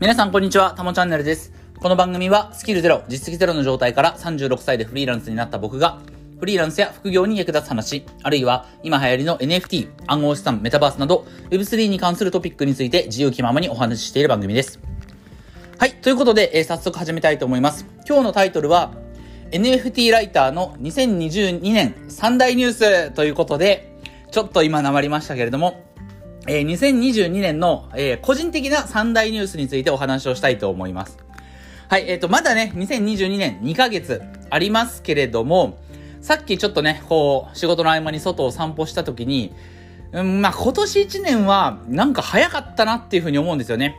皆さんこんにちは、たもチャンネルです。この番組はスキルゼロ、実績ゼロの状態から36歳でフリーランスになった僕が、フリーランスや副業に役立つ話、あるいは今流行りの NFT、暗号資産、メタバースなど Web3 に関するトピックについて自由気ままにお話ししている番組です。はい、ということで、えー、早速始めたいと思います。今日のタイトルは、NFT ライターの2022年3大ニュースということで、ちょっと今なまりましたけれども、えー、2022年の、えー、個人的な三大ニュースについてお話をしたいと思います。はい、えっ、ー、と、まだね、2022年2ヶ月ありますけれども、さっきちょっとね、こう、仕事の合間に外を散歩した時に、うん、まあ、今年1年は、なんか早かったなっていうふうに思うんですよね。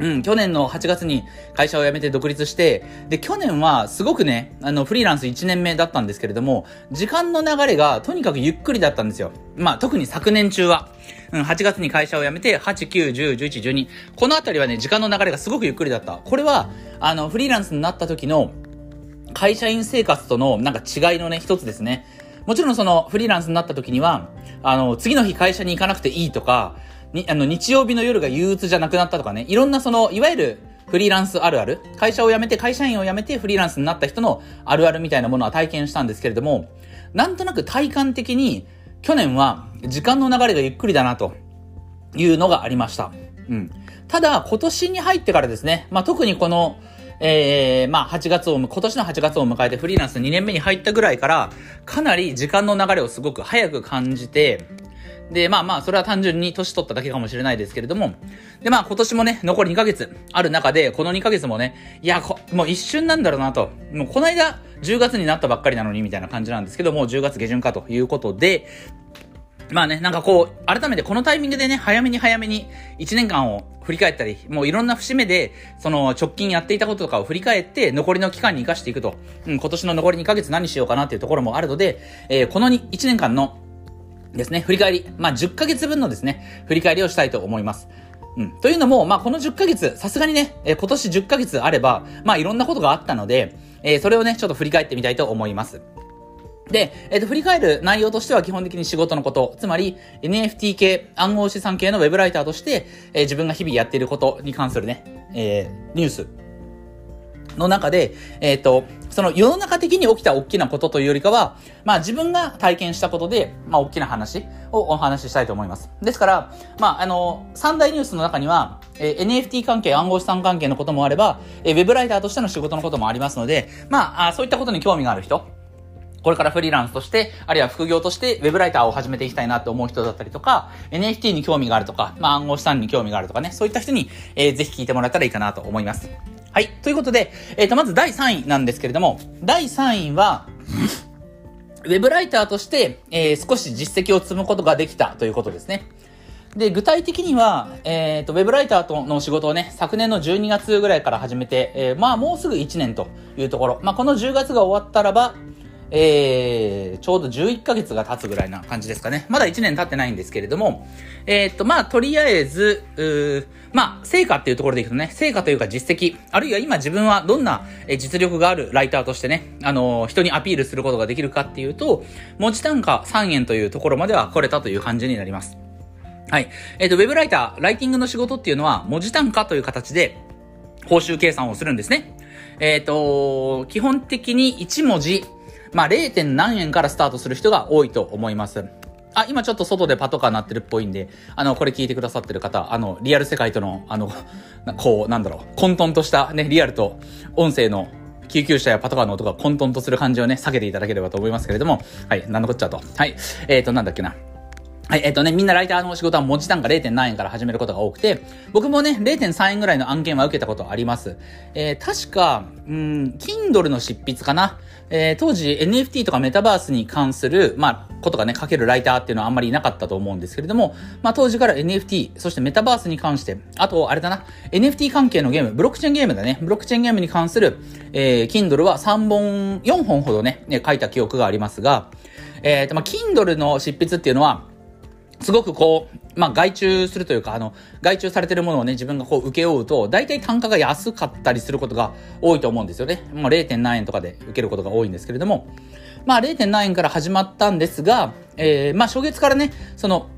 うん、去年の8月に会社を辞めて独立して、で、去年はすごくね、あの、フリーランス1年目だったんですけれども、時間の流れがとにかくゆっくりだったんですよ。まあ、特に昨年中は。うん、8月に会社を辞めて、8、9、10、11、12。このあたりはね、時間の流れがすごくゆっくりだった。これは、あの、フリーランスになった時の、会社員生活とのなんか違いのね、一つですね。もちろんそのフリーランスになった時には、あの、次の日会社に行かなくていいとか、に、あの、日曜日の夜が憂鬱じゃなくなったとかね、いろんなその、いわゆる、フリーランスあるある、会社を辞めて、会社員を辞めてフリーランスになった人のあるあるみたいなものは体験したんですけれども、なんとなく体感的に、去年は時間の流れがゆっくりだなというのがありました。うん。ただ、今年に入ってからですね、まあ、特にこの、ええー、まあ、8月を、今年の8月を迎えてフリーランス2年目に入ったぐらいから、かなり時間の流れをすごく早く感じて、で、まあまあ、それは単純に年取っただけかもしれないですけれども、で、まあ今年もね、残り2ヶ月ある中で、この2ヶ月もね、いや、もう一瞬なんだろうなと、もうこの間、10月になったばっかりなのにみたいな感じなんですけども、10月下旬かということで、まあね、なんかこう、改めてこのタイミングでね、早めに早めに1年間を振り返ったり、もういろんな節目で、その直近やっていたこととかを振り返って、残りの期間に活かしていくと、うん、今年の残り2ヶ月何しようかなっていうところもあるので、えー、この1年間のですね、振り返り、まあ、10ヶ月分のですね、振り返りをしたいと思います。うん。というのも、まあ、この10ヶ月、さすがにね、えー、今年10ヶ月あれば、まあ、いろんなことがあったので、えー、それをね、ちょっと振り返ってみたいと思います。で、えっ、ー、と、振り返る内容としては基本的に仕事のこと、つまり NFT 系、暗号資産系のウェブライターとして、えー、自分が日々やっていることに関するね、えー、ニュースの中で、えっ、ー、と、その世の中的に起きた大きなことというよりかは、まあ自分が体験したことで、まあ大きな話をお話ししたいと思います。ですから、まああの、三大ニュースの中には、えー、NFT 関係、暗号資産関係のこともあれば、えー、ウェブライターとしての仕事のこともありますので、まああそういったことに興味がある人、これからフリーランスとして、あるいは副業としてウェブライターを始めていきたいなと思う人だったりとか、NFT に興味があるとか、まあ暗号資産に興味があるとかね、そういった人に、えー、ぜひ聞いてもらったらいいかなと思います。はい。ということで、えっ、ー、と、まず第3位なんですけれども、第3位は、ウェブライターとして、えー、少し実績を積むことができたということですね。で、具体的には、えっ、ー、と、ウェブライターとの仕事をね、昨年の12月ぐらいから始めて、えー、まあ、もうすぐ1年というところ。まあ、この10月が終わったらば、えー、ちょうど11ヶ月が経つぐらいな感じですかね。まだ1年経ってないんですけれども、えー、っと、まあ、とりあえず、うまあ、成果っていうところでいくとね、成果というか実績、あるいは今自分はどんな実力があるライターとしてね、あのー、人にアピールすることができるかっていうと、文字単価3円というところまでは来れたという感じになります。はい。えっ、と、ウェブライター、ライティングの仕事っていうのは、文字単価という形で、報酬計算をするんですね。えっ、と、基本的に1文字、まあ 0. 何円からスタートする人が多いと思います。あ、今ちょっと外でパトカー鳴ってるっぽいんで、あの、これ聞いてくださってる方、あの、リアル世界との、あの、こう、なんだろう、混沌としたね、リアルと音声の救急車やパトカーの音が混沌とする感じをね、避けていただければと思いますけれども、はい、なんのこっちゃと。はい、えーと、なんだっけな。はい、えっ、ー、とね、みんなライターの仕事は文字単価 0. 何円から始めることが多くて、僕もね、0.3円ぐらいの案件は受けたことあります。えー、確か、うん、Kindle の執筆かな。えー、当時 NFT とかメタバースに関する、まあ、ことがね、書けるライターっていうのはあんまりいなかったと思うんですけれども、まあ、当時から NFT、そしてメタバースに関して、あと、あれだな、NFT 関係のゲーム、ブロックチェーンゲームだね、ブロックチェーンゲームに関する、えー、Kindle は3本、4本ほどね、書いた記憶がありますが、えー、と、まあ、Kindle の執筆っていうのは、すごくこう、まあ、外注するというか、あの、外注されてるものをね、自分がこう受け負うと、大体単価が安かったりすることが多いと思うんですよね。まあ、0. 何円とかで受けることが多いんですけれども、まあ、0. 何円から始まったんですが、えー、まあ、初月からね、その、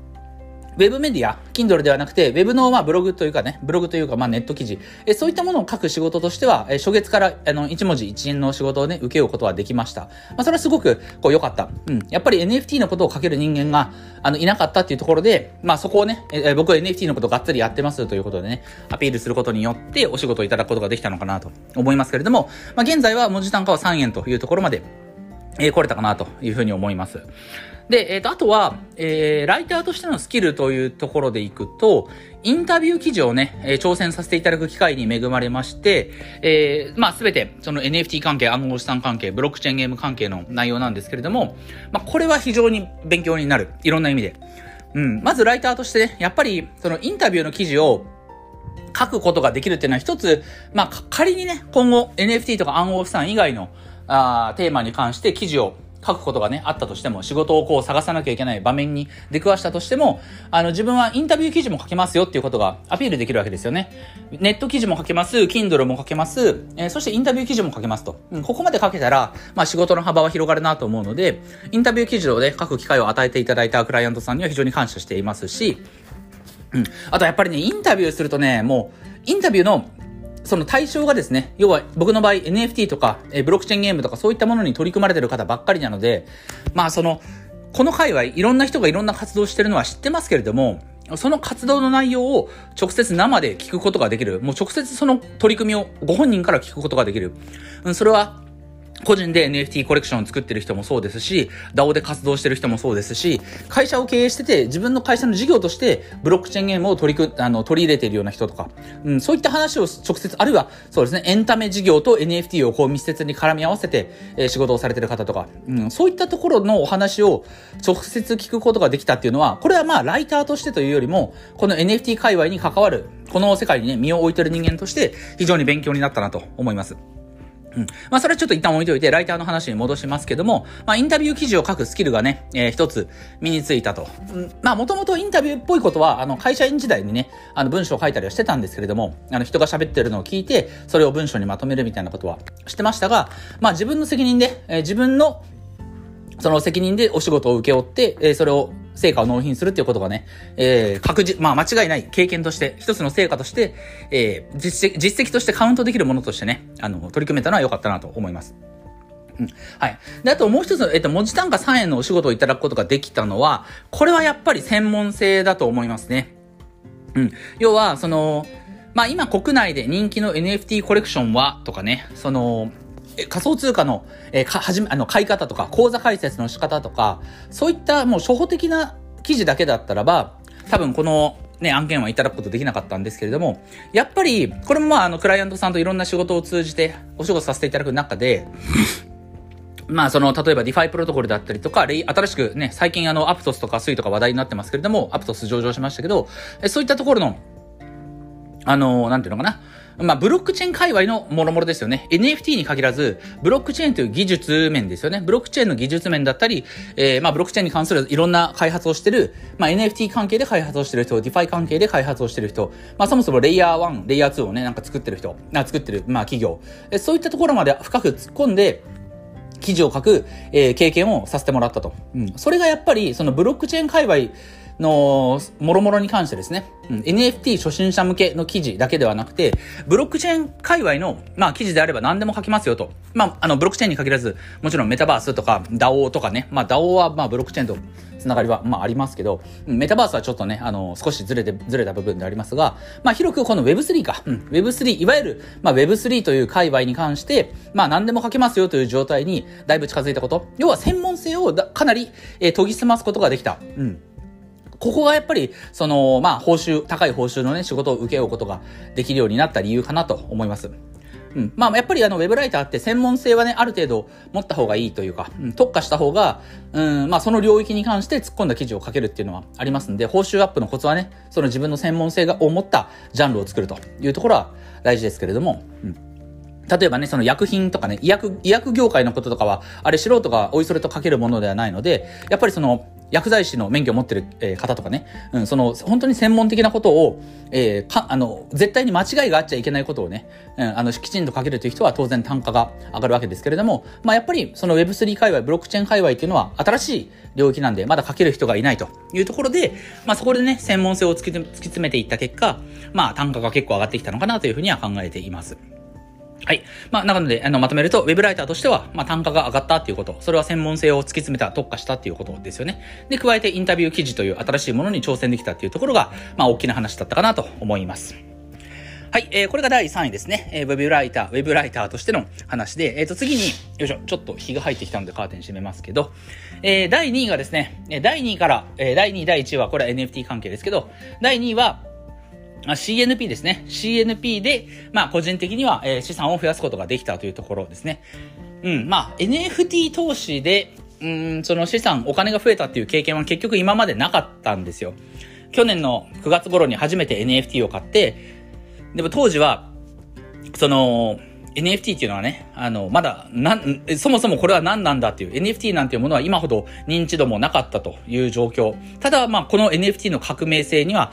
ウェブメディア、Kindle ではなくて、ウェブのまあブログというかね、ブログというかまあネット記事、えそういったものを書く仕事としては、え初月からあの1文字1円の仕事をね、受けようことはできました。まあそれはすごくこう良かった。うん。やっぱり NFT のことを書ける人間が、あの、いなかったっていうところで、まあそこをね、え僕は NFT のことをがっつりやってますということでね、アピールすることによってお仕事をいただくことができたのかなと思いますけれども、まあ現在は文字単価は3円というところまで、えー、来れたかなというふうに思います。で、えっ、ー、と、あとは、えー、ライターとしてのスキルというところでいくと、インタビュー記事をね、えー、挑戦させていただく機会に恵まれまして、えー、まあすべて、その NFT 関係、暗号資産関係、ブロックチェーンゲーム関係の内容なんですけれども、まあこれは非常に勉強になる。いろんな意味で。うん。まずライターとしてね、やっぱり、そのインタビューの記事を書くことができるっていうのは一つ、まあ仮にね、今後 NFT とか暗号資産以外のあテーマに関して記事を書くことがね、あったとしても、仕事をこう探さなきゃいけない場面に出くわしたとしても、あの、自分はインタビュー記事も書けますよっていうことがアピールできるわけですよね。ネット記事も書けます、Kindle も書けます、えー、そしてインタビュー記事も書けますと。うん、ここまで書けたら、まあ仕事の幅は広がるなと思うので、インタビュー記事をね、書く機会を与えていただいたクライアントさんには非常に感謝していますし、うん。あとやっぱりね、インタビューするとね、もう、インタビューのその対象がですね、要は僕の場合 NFT とか、えブロックチェーンゲームとかそういったものに取り組まれてる方ばっかりなので、まあその、この界隈、いろんな人がいろんな活動してるのは知ってますけれども、その活動の内容を直接生で聞くことができる。もう直接その取り組みをご本人から聞くことができる。うん、それは個人で NFT コレクションを作ってる人もそうですし、DAO で活動してる人もそうですし、会社を経営してて、自分の会社の事業として、ブロックチェーンゲームを取りく、あの、取り入れているような人とか、うん、そういった話を直接、あるいは、そうですね、エンタメ事業と NFT をこう密接に絡み合わせて、えー、仕事をされてる方とか、うん、そういったところのお話を直接聞くことができたっていうのは、これはまあ、ライターとしてというよりも、この NFT 界隈に関わる、この世界にね、身を置いてる人間として、非常に勉強になったなと思います。うん。まあ、それはちょっと一旦置いといて、ライターの話に戻しますけども、まあ、インタビュー記事を書くスキルがね、えー、一つ身についたと。うん、まあ、もともとインタビューっぽいことは、あの、会社員時代にね、あの、文章を書いたりはしてたんですけれども、あの、人が喋ってるのを聞いて、それを文章にまとめるみたいなことはしてましたが、まあ、自分の責任で、えー、自分のその責任でお仕事を請け負って、えー、それを成果を納品するっていうことがね、えー、確実、まあ間違いない経験として、一つの成果として、えー、実績、実績としてカウントできるものとしてね、あの、取り組めたのは良かったなと思います。うん。はい。で、あともう一つ、えっと、文字単価3円のお仕事をいただくことができたのは、これはやっぱり専門性だと思いますね。うん。要は、その、まあ今国内で人気の NFT コレクションは、とかね、その、仮想通貨の、えー、か、はじめ、あの、買い方とか、口座開設の仕方とか、そういったもう初歩的な記事だけだったらば、多分この、ね、案件はいただくことできなかったんですけれども、やっぱり、これもまあ、あの、クライアントさんといろんな仕事を通じてお仕事させていただく中で、まあ、その、例えば DeFi プロトコルだったりとか、新しくね、最近あの、アプトスとかスイとか話題になってますけれども、アプトス上場しましたけど、そういったところの、あの、なんていうのかな、まあ、ブロックチェーン界隈のもろもろですよね。NFT に限らず、ブロックチェーンという技術面ですよね。ブロックチェーンの技術面だったり、えー、まあ、ブロックチェーンに関するいろんな開発をしてる、まあ、NFT 関係で開発をしてる人、DeFi 関係で開発をしてる人、まあ、そもそもレイヤー1、レイヤー2をね、なんか作ってる人、あ作ってる、まあ、企業。そういったところまで深く突っ込んで、記事を書く、えー、経験をさせてもらったと。うん。それがやっぱり、そのブロックチェーン界隈、の、もろもろに関してですね、うん、NFT 初心者向けの記事だけではなくて、ブロックチェーン界隈の、まあ、記事であれば何でも書きますよと。まあ、あの、ブロックチェーンに限らず、もちろんメタバースとか DAO とかね、まあ、DAO は、まあ、ブロックチェーンとつながりは、まあ、ありますけど、メタバースはちょっとね、あの、少しずれて、ずれた部分でありますが、まあ、広くこの Web3 か、うん、Web3、いわゆる、まあ、Web3 という界隈に関して、まあ、何でも書けますよという状態に、だいぶ近づいたこと。要は専門性をかなり、えー、研ぎ澄ますことができた。うん。ここがやっぱり、その、まあ、報酬、高い報酬のね、仕事を請け負うことができるようになった理由かなと思います。うん。まあ、やっぱりあの、ウェブライターって専門性はね、ある程度持った方がいいというか、うん、特化した方が、うん、まあ、その領域に関して突っ込んだ記事を書けるっていうのはありますんで、報酬アップのコツはね、その自分の専門性が、を持ったジャンルを作るというところは大事ですけれども、うん。例えばね、その薬品とかね、医薬、医薬業界のこととかは、あれ素人がおいそれと書けるものではないので、やっぱりその、薬剤師の免許を持ってる、え、方とかね、うん、その、本当に専門的なことを、えー、か、あの、絶対に間違いがあっちゃいけないことをね、うん、あの、きちんと書けるという人は当然単価が上がるわけですけれども、まあ、やっぱり、その Web3 界隈、ブロックチェーン界隈っていうのは新しい領域なんで、まだ書ける人がいないというところで、まあ、そこでね、専門性を突き突き詰めていった結果、まあ、単価が結構上がってきたのかなというふうには考えています。はい。まあ、なので、あの、まとめると、ウェブライターとしては、まあ、単価が上がったっていうこと、それは専門性を突き詰めた、特化したっていうことですよね。で、加えてインタビュー記事という新しいものに挑戦できたっていうところが、まあ、大きな話だったかなと思います。はい、えー、これが第3位ですね。えー、ウェブライター、ウェブライターとしての話で、えっ、ー、と、次に、よいしょ、ちょっと日が入ってきたのでカーテン閉めますけど、えー、第2位がですね、え第2位から、えー、第2位、第1位は、これは NFT 関係ですけど、第2位は、CNP ですね。CNP で、まあ、個人的には、えー、資産を増やすことができたというところですね。うん、まあ、NFT 投資で、うん、その資産、お金が増えたっていう経験は結局今までなかったんですよ。去年の9月頃に初めて NFT を買って、でも当時は、その、NFT っていうのはね、あの、まだ、なん、そもそもこれは何なんだっていう、NFT なんていうものは今ほど認知度もなかったという状況。ただ、まあ、この NFT の革命性には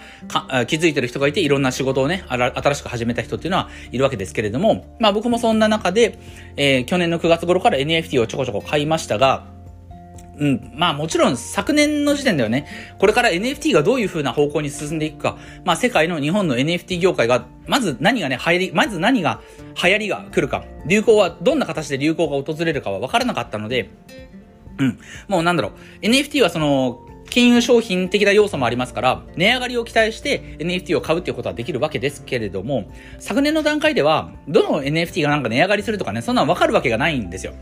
気づいてる人がいて、いろんな仕事をね、新しく始めた人っていうのはいるわけですけれども、まあ僕もそんな中で、えー、去年の9月頃から NFT をちょこちょこ買いましたが、うん。まあもちろん昨年の時点ではね、これから NFT がどういう風な方向に進んでいくか、まあ世界の日本の NFT 業界が、まず何がね、流行り、まず何が流行りが来るか、流行はどんな形で流行が訪れるかは分からなかったので、うん。もうなんだろう、NFT はその、金融商品的な要素もありますから、値上がりを期待して NFT を買うっていうことはできるわけですけれども、昨年の段階では、どの NFT がなんか値上がりするとかね、そんなのわかるわけがないんですよ。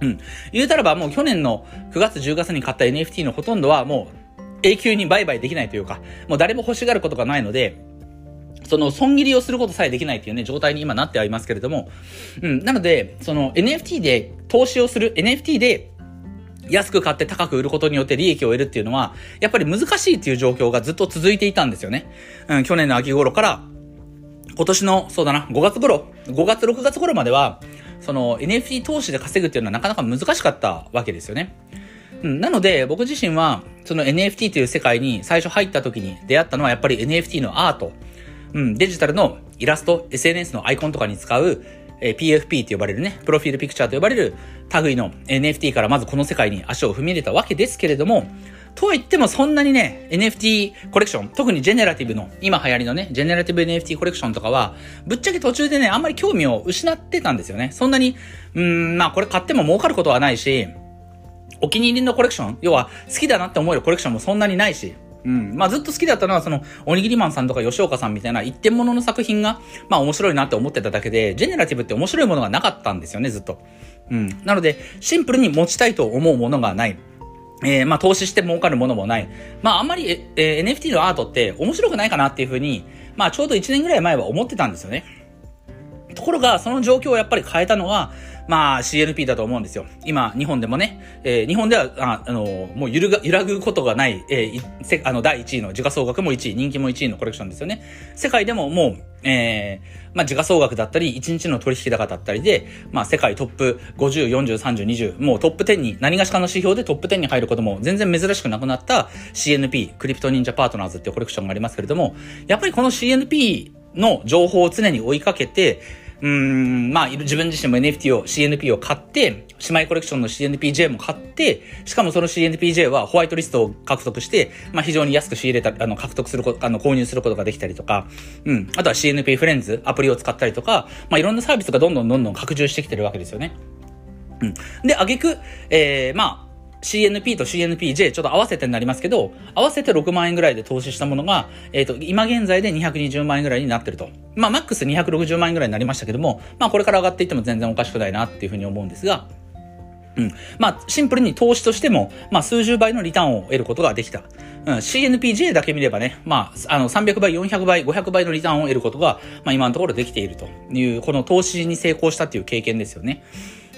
うん。言うたらばもう去年の9月10月に買った NFT のほとんどはもう永久に売買できないというか、もう誰も欲しがることがないので、その損切りをすることさえできないっていうね、状態に今なってはいますけれども、うん。なので、その NFT で投資をする、NFT で安く買って高く売ることによって利益を得るっていうのは、やっぱり難しいっていう状況がずっと続いていたんですよね。うん、去年の秋頃から、今年の、そうだな、5月頃、5月6月頃までは、その NFT 投資で稼ぐっていうのはなかなか難しかったわけですよね。うん、なので、僕自身は、その NFT という世界に最初入った時に出会ったのはやっぱり NFT のアート。うん、デジタルのイラスト、SNS のアイコンとかに使う、えー、PFP って呼ばれるね、プロフィールピクチャーと呼ばれる類の NFT からまずこの世界に足を踏み入れたわけですけれども、とは言ってもそんなにね、NFT コレクション、特にジェネラティブの、今流行りのね、ジェネラティブ NFT コレクションとかは、ぶっちゃけ途中でね、あんまり興味を失ってたんですよね。そんなに、うん、まあこれ買っても儲かることはないし、お気に入りのコレクション、要は好きだなって思えるコレクションもそんなにないし、うん。まあずっと好きだったのは、その、おにぎりマンさんとか吉岡さんみたいな一点物の作品が、まあ面白いなって思ってただけで、ジェネラティブって面白いものがなかったんですよね、ずっと。うん。なので、シンプルに持ちたいと思うものがない。えー、まあ、投資して儲かるものもない。まあ、あんまり、えー、NFT のアートって面白くないかなっていうふうに、まあ、ちょうど1年ぐらい前は思ってたんですよね。ところが、その状況をやっぱり変えたのは、まあ CNP だと思うんですよ。今、日本でもね、えー、日本では、あ、あのもう揺るが、揺らぐことがない、えー、せあの、第1位の時価総額も1位、人気も1位のコレクションですよね。世界でももう、えー、まあ時価総額だったり、1日の取引高だったりで、まあ世界トップ50、40、30、20、もうトップ10に、何がしかの指標でトップ10に入ることも全然珍しくなくなった CNP、クリプト忍者パートナーズっていうコレクションがありますけれども、やっぱりこの CNP の情報を常に追いかけて、うん、まあ、自分自身も NFT を、CNP を買って、姉妹コレクションの CNPJ も買って、しかもその CNPJ はホワイトリストを獲得して、まあ、非常に安く仕入れた、あの、獲得すること、あの、購入することができたりとか、うん。あとは CNP フレンズ、アプリを使ったりとか、まあ、いろんなサービスがどんどんどんどん拡充してきてるわけですよね。うん。で、あげく、えー、まあ、CNP と CNPJ ちょっと合わせてになりますけど、合わせて6万円ぐらいで投資したものが、えっ、ー、と、今現在で220万円ぐらいになってると。まあ、マックス260万円ぐらいになりましたけども、まあ、これから上がっていっても全然おかしくないなっていうふうに思うんですが、うん。まあ、シンプルに投資としても、まあ、数十倍のリターンを得ることができた。うん。CNPJ だけ見ればね、まあ、あの、300倍、400倍、500倍のリターンを得ることが、まあ、今のところできているという、この投資に成功したっていう経験ですよね。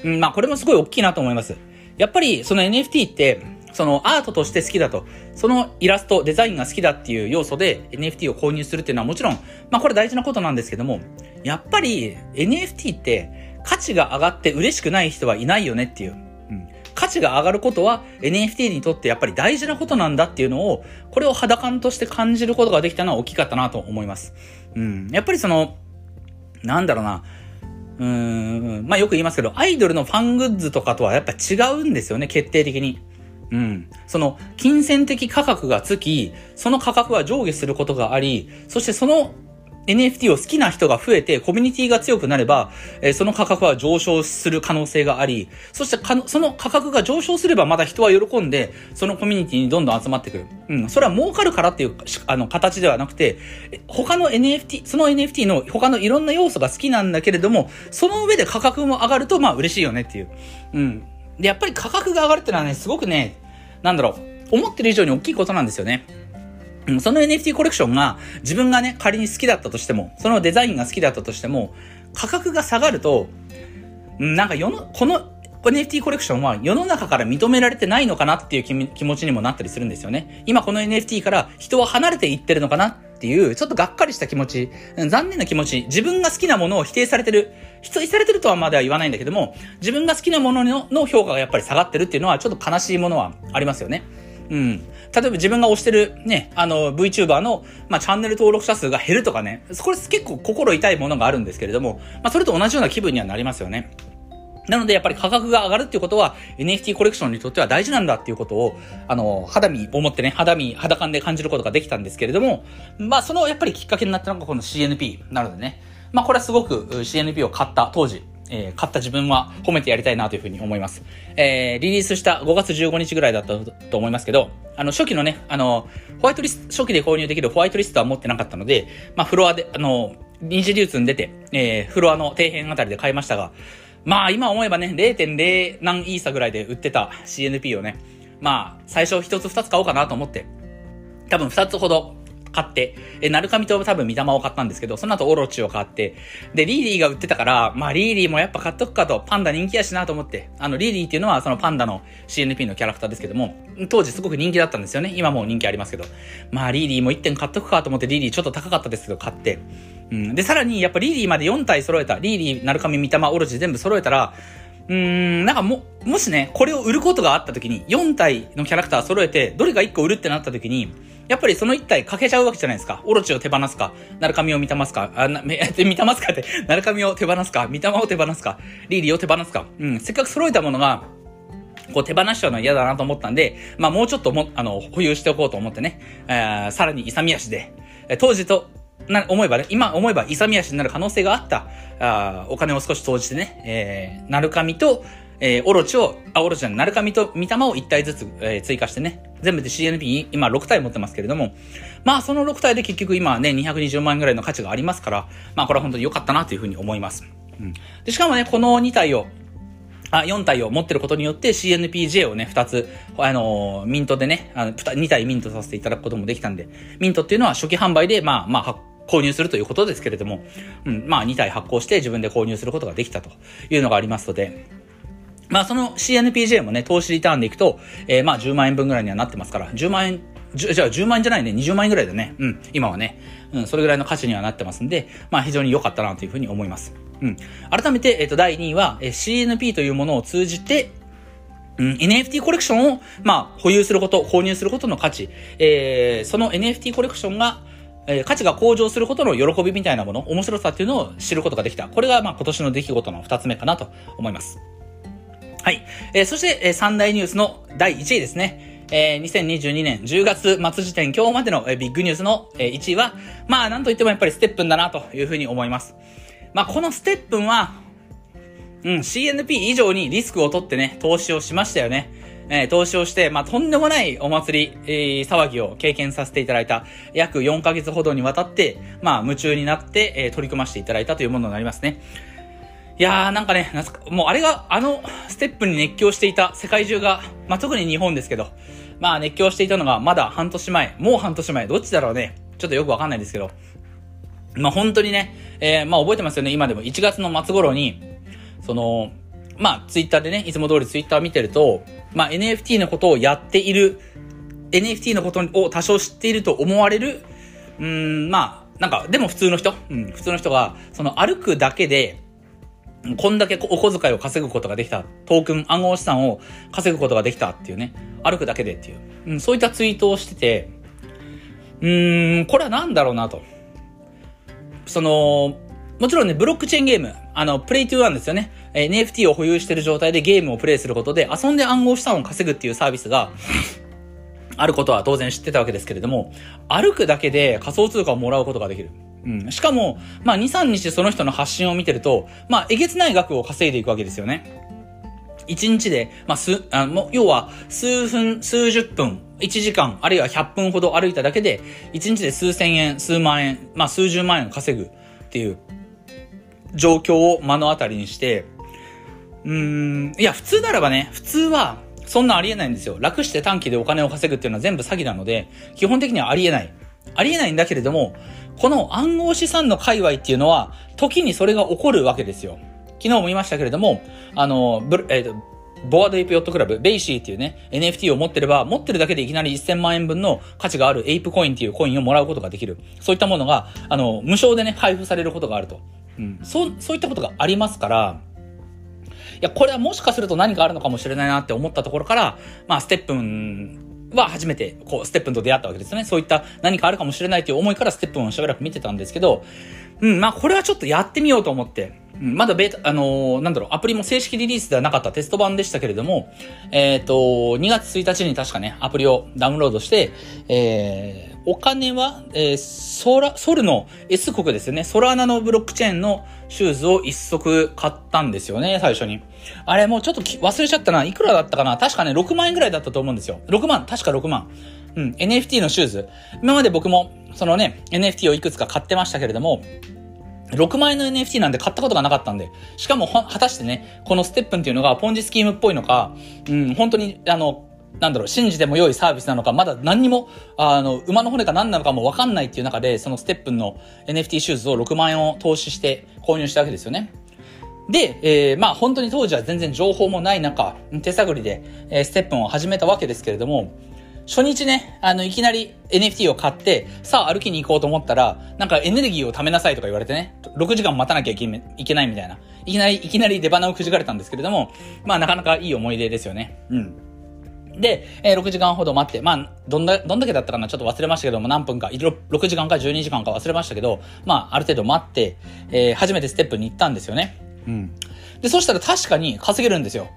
うん、まあ、これもすごい大きいなと思います。やっぱりその NFT って、そのアートとして好きだと、そのイラスト、デザインが好きだっていう要素で NFT を購入するっていうのはもちろん、まあこれ大事なことなんですけども、やっぱり NFT って価値が上がって嬉しくない人はいないよねっていう。うん、価値が上がることは NFT にとってやっぱり大事なことなんだっていうのを、これを肌感として感じることができたのは大きかったなと思います。うん。やっぱりその、なんだろうな、うん、まあよく言いますけど、アイドルのファングッズとかとはやっぱ違うんですよね、決定的に。うん。その、金銭的価格がつき、その価格は上下することがあり、そしてその NFT を好きな人が増えて、コミュニティが強くなれば、え、その価格は上昇する可能性があり、そしてか、その価格が上昇すればまた人は喜んで、そのコミュニティにどんどん集まってくる。うん。それは儲かるからっていう、あの、形ではなくて、他の NFT、その NFT の他のいろんな要素が好きなんだけれども、その上で価格も上がると、まあ嬉しいよねっていう。うん。で、やっぱり価格が上がるってのはね、すごくね、なんだろう、思ってる以上に大きいことなんですよね。その NFT コレクションが自分がね、仮に好きだったとしても、そのデザインが好きだったとしても、価格が下がると、なんか世の、この NFT コレクションは世の中から認められてないのかなっていう気持ちにもなったりするんですよね。今この NFT から人は離れていってるのかなっていう、ちょっとがっかりした気持ち、残念な気持ち、自分が好きなものを否定されてる、否定されてるとはまでは言わないんだけども、自分が好きなものの評価がやっぱり下がってるっていうのはちょっと悲しいものはありますよね。うん。例えば自分が推してるね、あの VTuber の、まあ、チャンネル登録者数が減るとかね、これ結構心痛いものがあるんですけれども、まあ、それと同じような気分にはなりますよね。なので、やっぱり価格が上がるっていうことは、NFT コレクションにとっては大事なんだっていうことを、あの、肌身思ってね、肌身、肌感で感じることができたんですけれども、まあ、そのやっぱりきっかけになったのがこの CNP なのでね、まあ、これはすごく CNP を買った当時、えー、買った自分は褒めてやりたいなというふうに思います。えー、リリースした5月15日ぐらいだったと思いますけど、あの、初期のね、あの、ホワイトリスト、初期で購入できるホワイトリストは持ってなかったので、まあ、フロアで、あの、二次流通に出て、えー、フロアの底辺あたりで買いましたが、まあ、今思えばね、0.0何イーサぐらいで売ってた CNP をね、まあ、最初一つ二つ買おうかなと思って、多分二つほど買って、え、ナルカミと多分ミタマを買ったんですけど、その後オロチを買って、で、リーリーが売ってたから、まあリーリーもやっぱ買っとくかと、パンダ人気やしなと思って、あの、リーリーっていうのはそのパンダの CNP のキャラクターですけども、当時すごく人気だったんですよね。今も人気ありますけど。まあリーリーも1点買っとくかと思って、リーリーちょっと高かったですけど、買って。うん。で、さらにやっぱリーリーまで4体揃えた、リーリー、ナルカミ、ミタマ、オロチ全部揃えたら、うーん、なんかも、もしね、これを売ることがあった時に、4体のキャラクター揃えて、どれか1個売るってなった時に、やっぱりその一体欠けちゃうわけじゃないですか。オロチを手放すか、ナルカミを見たますか、あ、な、め、見たますかって、ナルカミを手放すか、見たまを手放すか、リーリーを手放すか。うん、せっかく揃えたものが、こう手放しちゃうのは嫌だなと思ったんで、まあもうちょっとも、あの、保有しておこうと思ってね、えー、さらに勇み足で、当時と、な、思えばね、今思えば勇み足になる可能性があった、あお金を少し投じてね、えー、ナルカミと、えー、オロチを、あ、オロチじゃない、ナルカミとミタマを1体ずつ、えー、追加してね、全部で CNP 今6体持ってますけれども、まあその6体で結局今ね、220万円ぐらいの価値がありますから、まあこれは本当に良かったなというふうに思います。うん。で、しかもね、この2体を、あ、4体を持ってることによって CNPJ をね、2つ、あのー、ミントでね、あの、2体ミントさせていただくこともできたんで、ミントっていうのは初期販売で、まあ、まあ、購入するということですけれども、うん、まあ2体発行して自分で購入することができたというのがありますので、まあその CNPJ もね、投資リターンでいくと、えー、まあ10万円分ぐらいにはなってますから、10万円、じゃあ10万円じゃないね、20万円ぐらいだね。うん、今はね。うん、それぐらいの価値にはなってますんで、まあ非常に良かったなというふうに思います。うん。改めて、えっ、ー、と、第2位は、えー、CNP というものを通じて、うん、NFT コレクションを、まあ、保有すること、購入することの価値、えー、その NFT コレクションが、えー、価値が向上することの喜びみたいなもの、面白さっていうのを知ることができた。これが、まあ、今年の出来事の二つ目かなと思います。はい。えー、そして、えー、三大ニュースの第1位ですね。えー、2022年10月末時点今日までの、えー、ビッグニュースの、えー、1位は、まあ、なんといってもやっぱりステップンだなというふうに思います。まあ、このステップンは、うん、CNP 以上にリスクを取ってね、投資をしましたよね。えー、投資をして、まあ、とんでもないお祭り、えー、騒ぎを経験させていただいた、約4ヶ月ほどにわたって、まあ、夢中になって、えー、取り組ませていただいたというものになりますね。いやーなんかね、もうあれが、あのステップに熱狂していた世界中が、まあ、特に日本ですけど、まあ熱狂していたのがまだ半年前、もう半年前、どっちだろうね。ちょっとよくわかんないですけど、まあ本当にね、えー、まあ覚えてますよね、今でも1月の末頃に、その、まあツイッターでね、いつも通りツイッター見てると、まあ NFT のことをやっている、NFT のことを多少知っていると思われる、うん、まあ、なんか、でも普通の人、うん、普通の人が、その歩くだけで、こんだけお小遣いを稼ぐことができた。トークン、暗号資産を稼ぐことができたっていうね。歩くだけでっていう。うん、そういったツイートをしてて、うーん、これは何だろうなと。その、もちろんね、ブロックチェーンゲーム、あの、プレイトゥーワンですよね。え NFT を保有してる状態でゲームをプレイすることで、遊んで暗号資産を稼ぐっていうサービスが、あることは当然知ってたわけですけれども、歩くだけで仮想通貨をもらうことができる。うん。しかも、まあ、2、3日その人の発信を見てると、まあ、えげつない額を稼いでいくわけですよね。1日で、まあ、す、あの、要は、数分、数十分、1時間、あるいは100分ほど歩いただけで、1日で数千円、数万円、まあ、数十万円稼ぐっていう状況を目の当たりにして、うん、いや、普通ならばね、普通は、そんなありえないんですよ。楽して短期でお金を稼ぐっていうのは全部詐欺なので、基本的にはありえない。ありえないんだけれども、この暗号資産の界隈っていうのは、時にそれが起こるわけですよ。昨日も言いましたけれども、あの、ブえっ、ー、と、 Bored Ape Yacht Club、BAYC っていうね、NFT を持ってれば、持ってるだけでいきなり1000万円分の価値がある ApeCoin っていうコインをもらうことができる。そういったものが、あの、無償でね、配布されることがあると。うん。そう、そういったことがありますから、いや、これはもしかすると何かあるのかもしれないなって思ったところから、まあ、ステップンは初めて、こう、ステップンと出会ったわけですよね。そういった何かあるかもしれないという思いからステップンをしばらく見てたんですけど、うん、まあ、これはちょっとやってみようと思って、うん、まだベータ、あのー、なんだろう、アプリも正式リリースではなかったテスト版でしたけれども、えっ、ー、と、2月1日に確かね、アプリをダウンロードして、えー、お金は、えー、ソラ、ソルの S 国ですよね。ソラーナのブロックチェーンのシューズを一足買ったんですよね、最初に。あれもうちょっと忘れちゃったな。いくらだったかな？確かね、6万円ぐらいだったと思うんですよ。6万、確か6万。うん、NFT のシューズ。今まで僕も、そのね、NFT をいくつか買ってましたけれども、6万円の NFT なんで買ったことがなかったんで。しかも、果たしてね、このステップンっていうのがポンジスキームっぽいのか、うん、本当に、あの、なんだろう、信じても良いサービスなのか、まだ何にも、あの、馬の骨か何なのかもわかんないっていう中で、そのステップンの NFT シューズを6万円を投資して購入したわけですよね。で、えー、まあ本当に当時は全然情報もない中、手探りで、えー、ステップンを始めたわけですけれども、初日ね、あの、いきなり NFT を買って、さあ歩きに行こうと思ったら、なんかエネルギーを貯めなさいとか言われてね、6時間待たなきゃいけないみたいな。いきなり、いきなり出花をくじかれたんですけれども、まあなかなかいい思い出ですよね。うん。で、えー、6時間ほど待って、まあ、どんだ、どんだけだったかなちょっと忘れましたけども、何分か、6時間か12時間か忘れましたけど、まあ、ある程度待って、えー、初めてステップに行ったんですよね。うん。で、そしたら確かに稼げるんですよ。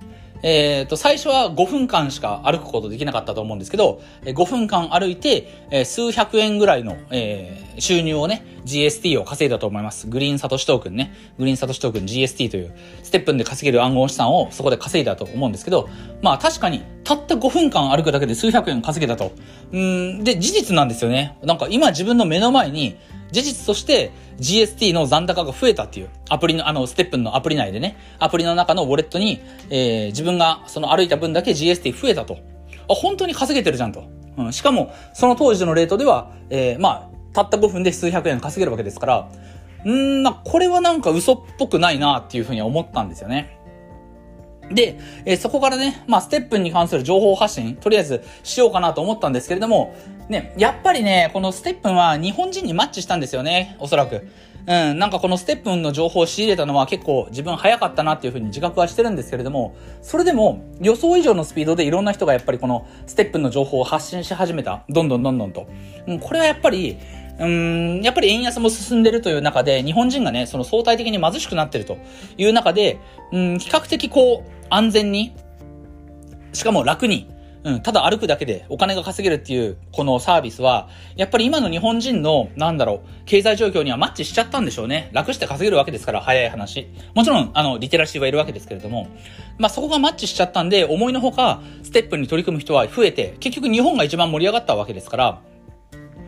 えっ、ー、と、最初は5分間しか歩くことできなかったと思うんですけど、5分間歩いて、え数百円ぐらいの、えー、収入をね、GST を稼いだと思います。グリーンサトシトークンね。グリーンサトシトークン GST という、ステップンで稼げる暗号資産をそこで稼いだと思うんですけど、まあ確かに、たった5分間歩くだけで数百円稼げたと。うん、で、事実なんですよね。なんか今自分の目の前に、事実として GST の残高が増えたっていう、アプリの、あの、ステップンのアプリ内でね、アプリの中のウォレットに、えー、自分がその歩いた分だけ GST 増えたと。あ、本当に稼げてるじゃんと。うん、しかも、その当時のレートでは、えー、まあ、たった5分で数百円稼げるわけですから、んーな、これはなんか嘘っぽくないなっていうふうに思ったんですよね。で、えー、そこからね、まあ、ステップに関する情報発信、とりあえずしようかなと思ったんですけれども、ね、やっぱりね、このステップは日本人にマッチしたんですよね、おそらく。うん、なんかこのステップの情報を仕入れたのは結構自分早かったなっていうふうに自覚はしてるんですけれども、それでも予想以上のスピードでいろんな人がやっぱりこのステップの情報を発信し始めた。どんどんどんどんと。うん、これはやっぱり、うん、やっぱり円安も進んでるという中で、日本人がね、その相対的に貧しくなってるという中で、うん、比較的こう、安全に、しかも楽に、うん、ただ歩くだけでお金が稼げるっていうこのサービスは、やっぱり今の日本人の、なんだろう、経済状況にはマッチしちゃったんでしょうね。楽して稼げるわけですから、早い話。もちろん、あの、リテラシーはいるわけですけれども、まあそこがマッチしちゃったんで、思いのほか、ステップに取り組む人は増えて、結局日本が一番盛り上がったわけですから、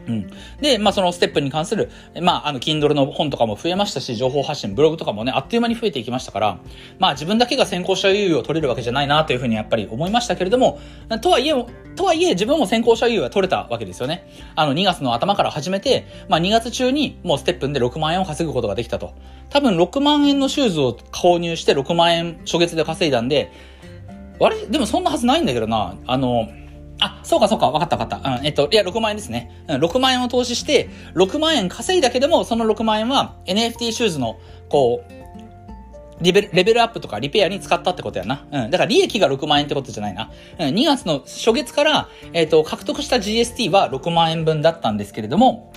うん。で、まあそのステップに関する、まああの、Kindle の本とかも増えましたし、情報発信、ブログとかもね、あっという間に増えていきましたから、まあ自分だけが先行者優位を取れるわけじゃないなというふうにやっぱり思いましたけれども、とはいえ、とはいえ自分も先行者優位は取れたわけですよね。あの2月の頭から始めて、まあ2月中にもうステップで6万円を稼ぐことができたと。多分6万円のシューズを購入して6万円初月で稼いだんで、あれ？でもそんなはずないんだけどな。あの、あ、そうかそうか、わかったわかった。うん、えっと、いや、6万円ですね。うん、6万円を投資して、6万円稼いだけども、その6万円は NFT シューズの、こう、レベル、レベルアップとかリペアに使ったってことやな。うん。だから利益が6万円ってことじゃないな。うん。2月の初月から、えっ、と、獲得した GST は6万円分だったんですけれども、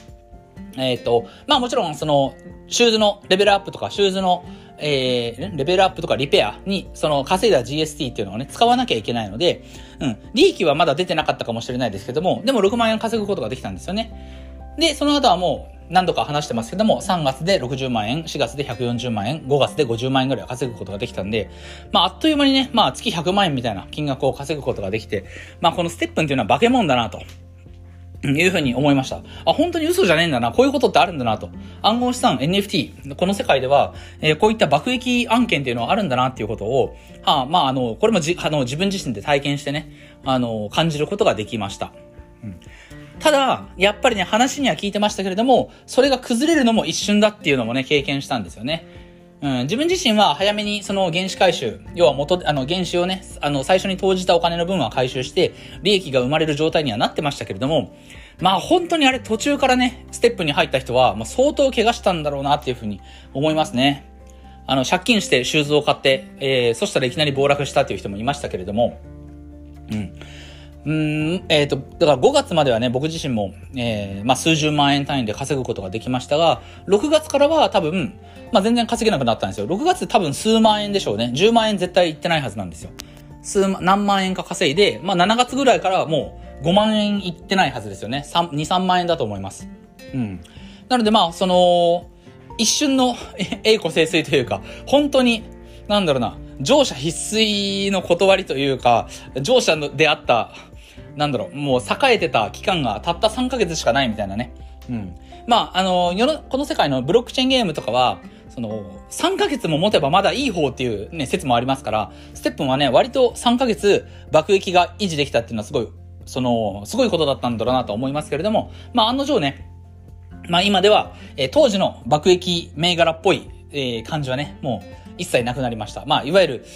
えっ、ー、と、まあもちろん、その、シューズのレベルアップとか、シューズの、えー、レベルアップとかリペアに、その稼いだ GST っていうのをね、使わなきゃいけないので、うん、利益はまだ出てなかったかもしれないですけども、でも6万円稼ぐことができたんですよね。で、その後はもう、何度か話してますけども、3月で60万円、4月で140万円、5月で50万円ぐらい稼ぐことができたんで、まあ、あっという間にね、まあ、月100万円みたいな金額を稼ぐことができて、まあ、このステップンっていうのは化け物だなと。いうふうに思いました。あ、本当に嘘じゃねえんだな。こういうことってあるんだなと。暗号資産、NFT、この世界では、えー、こういった爆撃案件っていうのはあるんだなっていうことを、はあ、まあ、あの、これもじ、あの、自分自身で体験してね、あの、感じることができました。うん。ただ、やっぱりね、話には聞いてましたけれども、それが崩れるのも一瞬だっていうのもね、経験したんですよね。うん、自分自身は早めにその原資回収、要は元、あの原資をね、あの最初に投じたお金の分は回収して、利益が生まれる状態にはなってましたけれども、まあ本当にあれ途中からね、ステップに入った人は、まあ、相当怪我したんだろうなっていうふうに思いますね。あの、借金してシューズを買って、えー、そしたらいきなり暴落したっていう人もいましたけれども、うん。うん、えっ、ー、と、だから5月まではね、僕自身も、えー、まあ数十万円単位で稼ぐことができましたが、6月からは多分、まあ全然稼げなくなったんですよ。6月多分数万円でしょうね。10万円絶対いってないはずなんですよ。数、何万円か稼いで、まあ7月ぐらいからはもう5万円いってないはずですよね。3、2、3万円だと思います。うん。なのでまあ、その、一瞬の栄枯盛衰というか、本当に、なんだろうな、乗車必須の断りというか、乗車であった、なんだろう、もう栄えてた期間がたった3ヶ月しかないみたいなね。うん。まあ、あの、世の、この世界のブロックチェーンゲームとかは、その、3ヶ月も持てばまだいい方っていうね、説もありますから、ステップンはね、割と3ヶ月爆撃が維持できたっていうのはすごい、その、すごいことだったんだろうなと思いますけれども、まあ案の定ね、まあ今では、えー、当時の爆撃銘柄っぽい、えー、感じはね、もう一切なくなりました。まあいわゆる、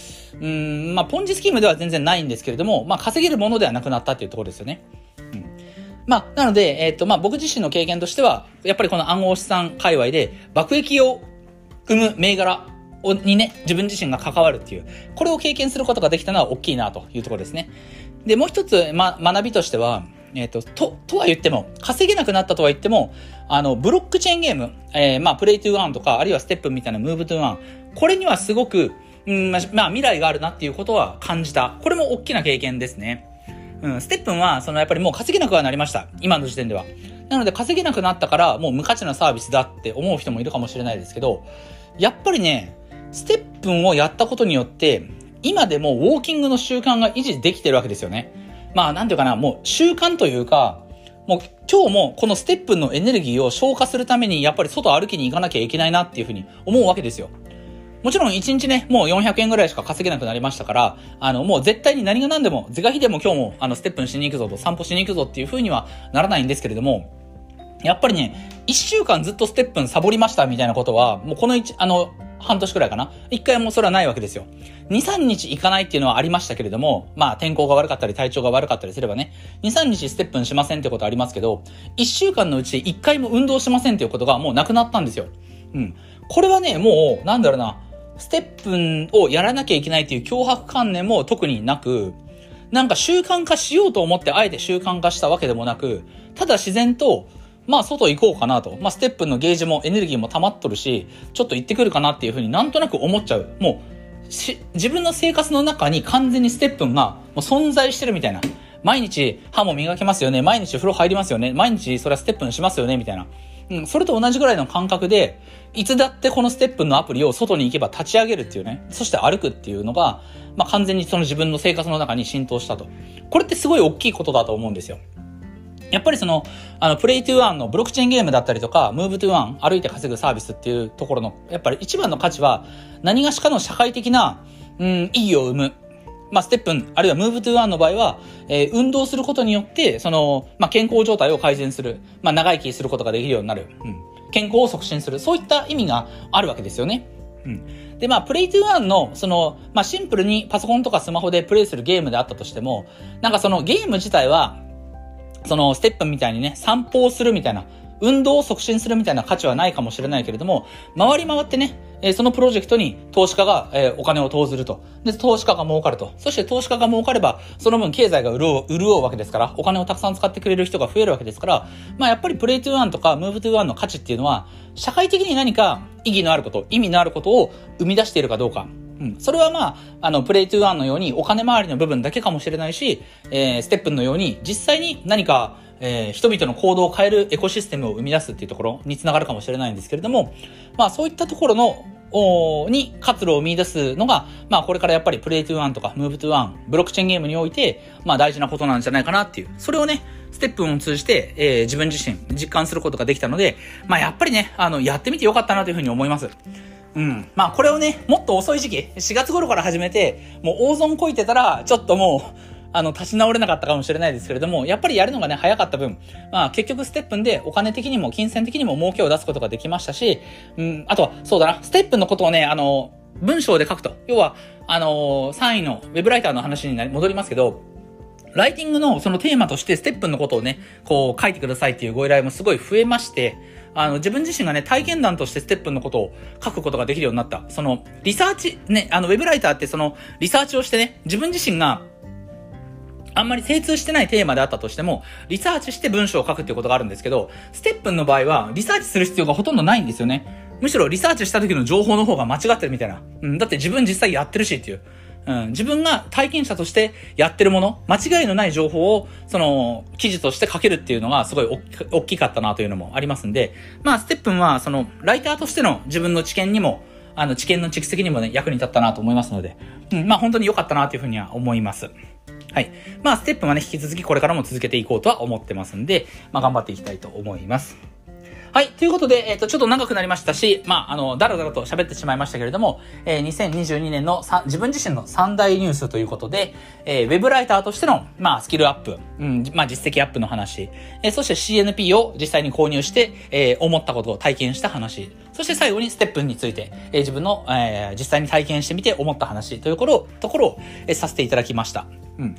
うん、まあポンジスキームでは全然ないんですけれども、まあ稼げるものではなくなったっていうところですよね。うんまあ、なので、えっ、ー、と、まあ、僕自身の経験としては、やっぱりこの暗号資産界隈で爆益を生む銘柄をにね、自分自身が関わるっていう、これを経験することができたのは大きいなというところですね。で、もう一つ、ま、学びとしては、えっ、ー、と、と、とは言っても、稼げなくなったとは言っても、あの、ブロックチェーンゲーム、えー、まあ、 Play to Earn とか、あるいは STEPN みたいな Move to Earn、これにはすごく、うん、まあ、未来があるなっていうことは感じた。これも大きな経験ですね。うん、ステップンは、そのやっぱりもう稼げなくはなりました。今の時点では。なので稼げなくなったからもう無価値なサービスだって思う人もいるかもしれないですけど、やっぱりね、ステップンをやったことによって、今でもウォーキングの習慣が維持できてるわけですよね。まあなんていうかな、もう習慣というか、もう今日もこのステップンのエネルギーを消化するためにやっぱり外歩きに行かなきゃいけないなっていうふうに思うわけですよ。もちろん1日ね、もう400円ぐらいしか稼げなくなりましたから、あの、もう絶対に何が何でも、是が非でも今日も、あの、ステップンしに行くぞと、散歩しに行くぞっていう風にはならないんですけれども、やっぱりね、1週間ずっとステップンサボりましたみたいなことは、もうこの1、あの、半年くらいかな。一回もそれはないわけですよ。2、3日行かないっていうのはありましたけれども、まあ天候が悪かったり体調が悪かったりすればね、2、3日ステップンしませんってことありますけど、1週間のうち1回も運動しませんっていうことがもうなくなったんですよ。うん。これはね、もう、なんだろうな、ステップをやらなきゃいけないっていう脅迫観念も特になく、なんか習慣化しようと思ってあえて習慣化したわけでもなく、ただ自然と、まあ外行こうかなと。まあステップのゲージもエネルギーも溜まっとるし、ちょっと行ってくるかなっていうふうになんとなく思っちゃう。もう、自分の生活の中に完全にステップンがもう存在してるみたいな。毎日歯も磨けますよね。毎日風呂入りますよね。毎日それはステップンしますよね。みたいな。うん、それと同じぐらいの感覚で、いつだってこの STEPN のアプリを外に行けば立ち上げるっていうね、そして歩くっていうのが、まあ、完全にその自分の生活の中に浸透したと。これってすごい大きいことだと思うんですよ。やっぱりその、あの、 Play to Earn のブロックチェーンゲームだったりとか、 Move to Earn、歩いて稼ぐサービスっていうところの、やっぱり一番の価値は、何がしかの社会的な、うん、意義を生む。まあ、 STEPN、あるいは Move to Earn の場合は、えー、運動することによって、その、まあ、健康状態を改善する。まあ、長生きすることができるようになる。うん。健康を促進する。そういった意味があるわけですよね。うん。で、まあ、 Play to Earn の、その、まあ、シンプルにパソコンとかスマホでプレイするゲームであったとしても、なんかそのゲーム自体は、その、 STEPN みたいにね、散歩をするみたいな、運動を促進するみたいな価値はないかもしれないけれども、回り回ってね、えー、そのプロジェクトに投資家が、えー、お金を投ずると。で、投資家が儲かると。そして投資家が儲かれば、その分経済が潤う、潤うわけですから、お金をたくさん使ってくれる人が増えるわけですから、まあやっぱり Play to Earn とか Move to Earn の価値っていうのは、社会的に何か意義のあること、意味のあることを生み出しているかどうか。うん。それはまあ、あの、 Play to Earn のようにお金回りの部分だけかもしれないし、えー、 STEPN のように実際に何か、えー、人々の行動を変えるエコシステムを生み出すっていうところにつながるかもしれないんですけれども、まあそういったところのに活路を見出すのが、まあこれからやっぱり Play to Earn とか Move to Earn、ブロックチェーンゲームにおいて、まあ大事なことなんじゃないかなっていう。それをね、ステップを通じて、えー、自分自身実感することができたので、まあやっぱりね、あの、やってみてよかったなというふうに思います。うん。まあこれをね、もっと遅い時期、4月頃から始めて、もう大損こいてたら、ちょっともう、あの、立ち直れなかったかもしれないですけれども、やっぱりやるのがね、早かった分、まあ、結局ステップンでお金的にも金銭的にも儲けを出すことができましたし、うん、あとは、そうだな、ステップンのことをね、あの、文章で書くと。要は、あの3位のウェブライターの話になり戻りますけど、ライティングのそのテーマとして STEPN のことをね、こう書いてくださいっていうご依頼もすごい増えまして、あの、自分自身がね、体験談として STEPN のことを書くことができるようになった。その、リサーチ、ね、あの、ウェブライターってその、リサーチをしてね、自分自身があんまり精通してないテーマであったとしても、リサーチして文章を書くっていうことがあるんですけど、 STEPN の場合は、リサーチする必要がほとんどないんですよね。むしろリサーチした時の情報の方が間違ってるみたいな。うん、だって自分実際やってるしっていう。うん、自分が体験者としてやってるもの、間違いのない情報を、その、記事として書けるっていうのがすごい大きかったなというのもありますんで、まあ、ステップンは、その、ライターとしての自分の知見にも、あの、知見の蓄積にもね、役に立ったなと思いますので、うん、まあ、本当に良かったなというふうには思います。はい。まあ、ステップはね、引き続きこれからも続けていこうとは思ってますんで、まあ、頑張っていきたいと思います。はい。ということで、えっ、ー、と、ちょっと長くなりましたし、まあ、あの、だらだらと喋ってしまいましたけれども、えー、2022年の自分自身の三大ニュースということで、えー、ウェブライターとしての、まあ、スキルアップ、うん、まあ、実績アップの話、えー、そして CNP を実際に購入して、えー、思ったことを体験した話、そして最後にステップについて、えー、自分の、えー、実際に体験してみて思った話というところを、ところを、えー、させていただきました。うん。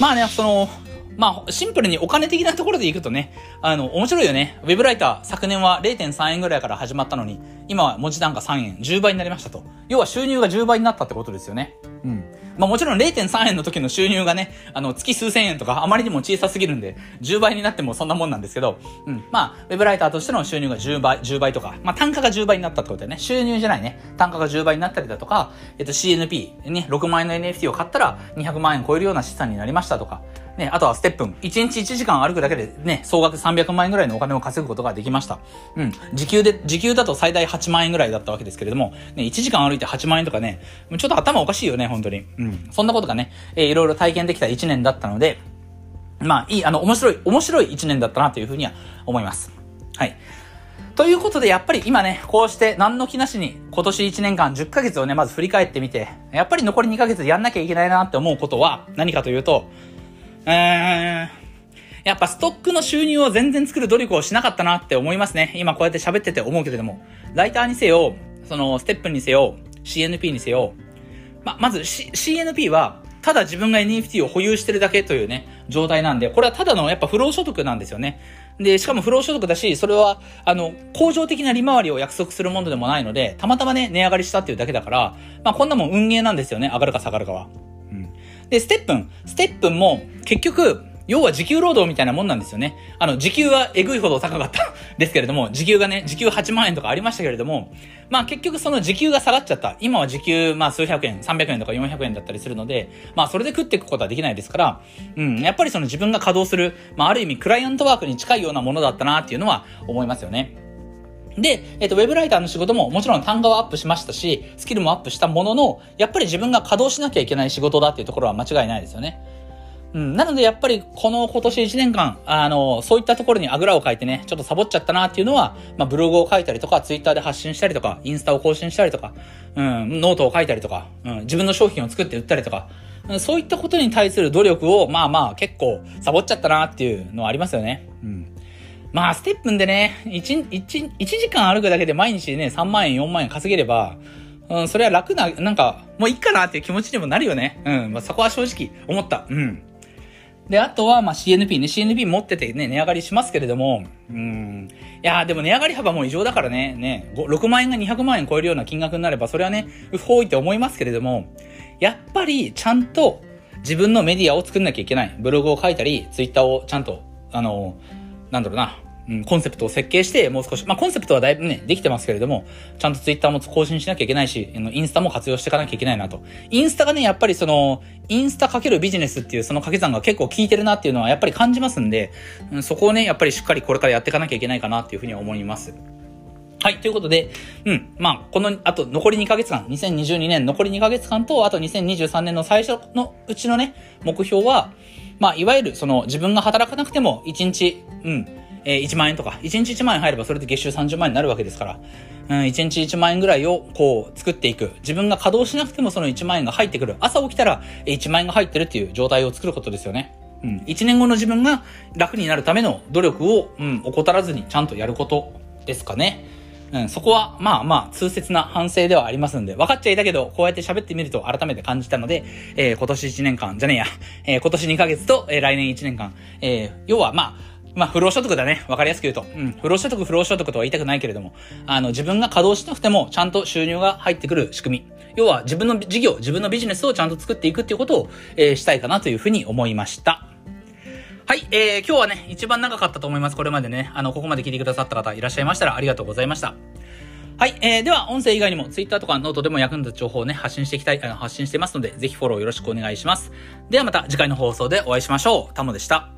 まあね、その、まあ、シンプルにお金的なところでいくとね、あの、面白いよね。ウェブライター、昨年は0.3円ぐらいから始まったのに、今は文字単価3円、10倍になりましたと。要は収入が10倍になったってことですよね。うん。まあもちろん0.3円の時の収入がね、あの、月数千円とかあまりにも小さすぎるんで、10倍になってもそんなもんなんですけど、うん。まあ、ウェブライターとしての収入が10倍、10倍とか、まあ単価が10倍になったってことでね、収入じゃないね、単価が10倍になったりだとか、えっと CNP、ね、6万円の NFT を買ったら200万円超えるような資産になりましたとか、ね、あとはステップン。1日1時間歩くだけでね、総額300万円ぐらいのお金を稼ぐことができました。うん。時給で、時給だと最大8万円ぐらいだったわけですけれども、ね、1時間歩いて8万円とかね、ちょっと頭おかしいよね、本当に。うん。そんなことがね、えー、いろいろ体験できた1年だったので、まあ、いい、あの、面白い、面白い1年だったなというふうには思います。はい。ということで、やっぱり今ね、こうして何の気なしに今年1年間10ヶ月をね、まず振り返ってみて、やっぱり残り2ヶ月やんなきゃいけないなって思うことは何かというと、うーん、やっぱストックの収入を全然作る努力をしなかったなって思いますね。今こうやって喋ってて思うけれども。ライターにせよ、その、ステップにせよ、CNP にせよ。ま、まず、C、CNP は、ただ自分が NFT を保有してるだけというね、状態なんで、これはただのやっぱ不労所得なんですよね。で、しかも不労所得だし、それは、あの、恒常的な利回りを約束するものでもないので、たまたまね、値上がりしたっていうだけだから、まあこんなもん運営なんですよね、上がるか下がるかは。で、ステップン。ステップンも、結局、要は時給労働みたいなもんなんですよね。あの、時給はえぐいほど高かった ですけれども、時給がね、時給8万円とかありましたけれども、まあ結局その時給が下がっちゃった。今は時給、まあ数百円、300円とか400円だったりするので、まあそれで食っていくことはできないですから、うん、やっぱりその自分が稼働する、まあある意味クライアントワークに近いようなものだったなっていうのは思いますよね。で、えっ、と、ウェブライターの仕事ももちろん単価はアップしましたし、スキルもアップしたものの、やっぱり自分が稼働しなきゃいけない仕事だっていうところは間違いないですよね。うん。なので、やっぱり、この今年1年間、あの、そういったところにあぐらをかいてね、ちょっとサボっちゃったなっていうのは、まあ、ブログを書いたりとか、ツイッターで発信したりとか、インスタを更新したりとか、うん、ノートを書いたりとか、うん、自分の商品を作って売ったりとか、うんそういったことに対する努力を、まあまあ、結構、サボっちゃったなっていうのはありますよね。うん。まあ、 STEPN でね、1、1、1時間歩くだけで毎日ね、3万円、4万円稼げれば、うん、それは楽な、なんか、もういいかなっていう気持ちにもなるよね。うん、まあ、そこは正直思った。うん。で、あとは、まあ、CNP ね、CNP 持っててね、値上がりしますけれども、うん、いやでも値上がり幅も異常だからね、ね、6万円が200万円超えるような金額になれば、それはね、不法意って思いますけれども、やっぱりちゃんと自分のメディアを作んなきゃいけない。ブログを書いたり、ツイッターをちゃんと、あの、なんだろうな、うん、コンセプトを設計して、もう少し、まあ、コンセプトはだいぶね、できてますけれども、ちゃんとツイッターも更新しなきゃいけないし、インスタも活用していかなきゃいけないなと。インスタがね、やっぱりその、インスタかけるビジネスっていうその掛け算が結構効いてるなっていうのはやっぱり感じますんで、うん、そこをね、やっぱりしっかりこれからやっていかなきゃいけないかなっていうふうに思います。はい、ということで、うん、まあ、この、あと残り2ヶ月間、2022年残り2ヶ月間と、あと2023年の最初のうちのね、目標は、まあ、いわゆるその自分が働かなくても1日、うん、えー、1万円とか、1日1万円入ればそれで月収30万円になるわけですから、うん、1日1万円ぐらいをこう作っていく。自分が稼働しなくてもその1万円が入ってくる。朝起きたら1万円が入ってるっていう状態を作ることですよね。うん。1年後の自分が楽になるための努力を、うん、怠らずにちゃんとやることですかね。うん、そこは、まあまあ、痛切な反省ではありますんで、分かっちゃいたけど、こうやって喋ってみると改めて感じたので、えー、今年1年間、じゃねえや、えー、今年2ヶ月と、えー、来年1年間、えー、要はまあ、まあ、不労所得だね。わかりやすく言うと。うん。不労所得、不労所得とは言いたくないけれども、あの、自分が稼働しなくても、ちゃんと収入が入ってくる仕組み。要は、自分の事業、自分のビジネスをちゃんと作っていくっていうことを、えー、したいかなというふうに思いました。はい、えー、今日はね、一番長かったと思います。これまでね、あの、ここまで聞いてくださった方いらっしゃいましたらありがとうございました。はい、えー、では、音声以外にも Twitter とかノートでも役に立つ情報をね、発信していきたい、あの、発信してますので、ぜひフォローよろしくお願いします。ではまた次回の放送でお会いしましょう。タモでした。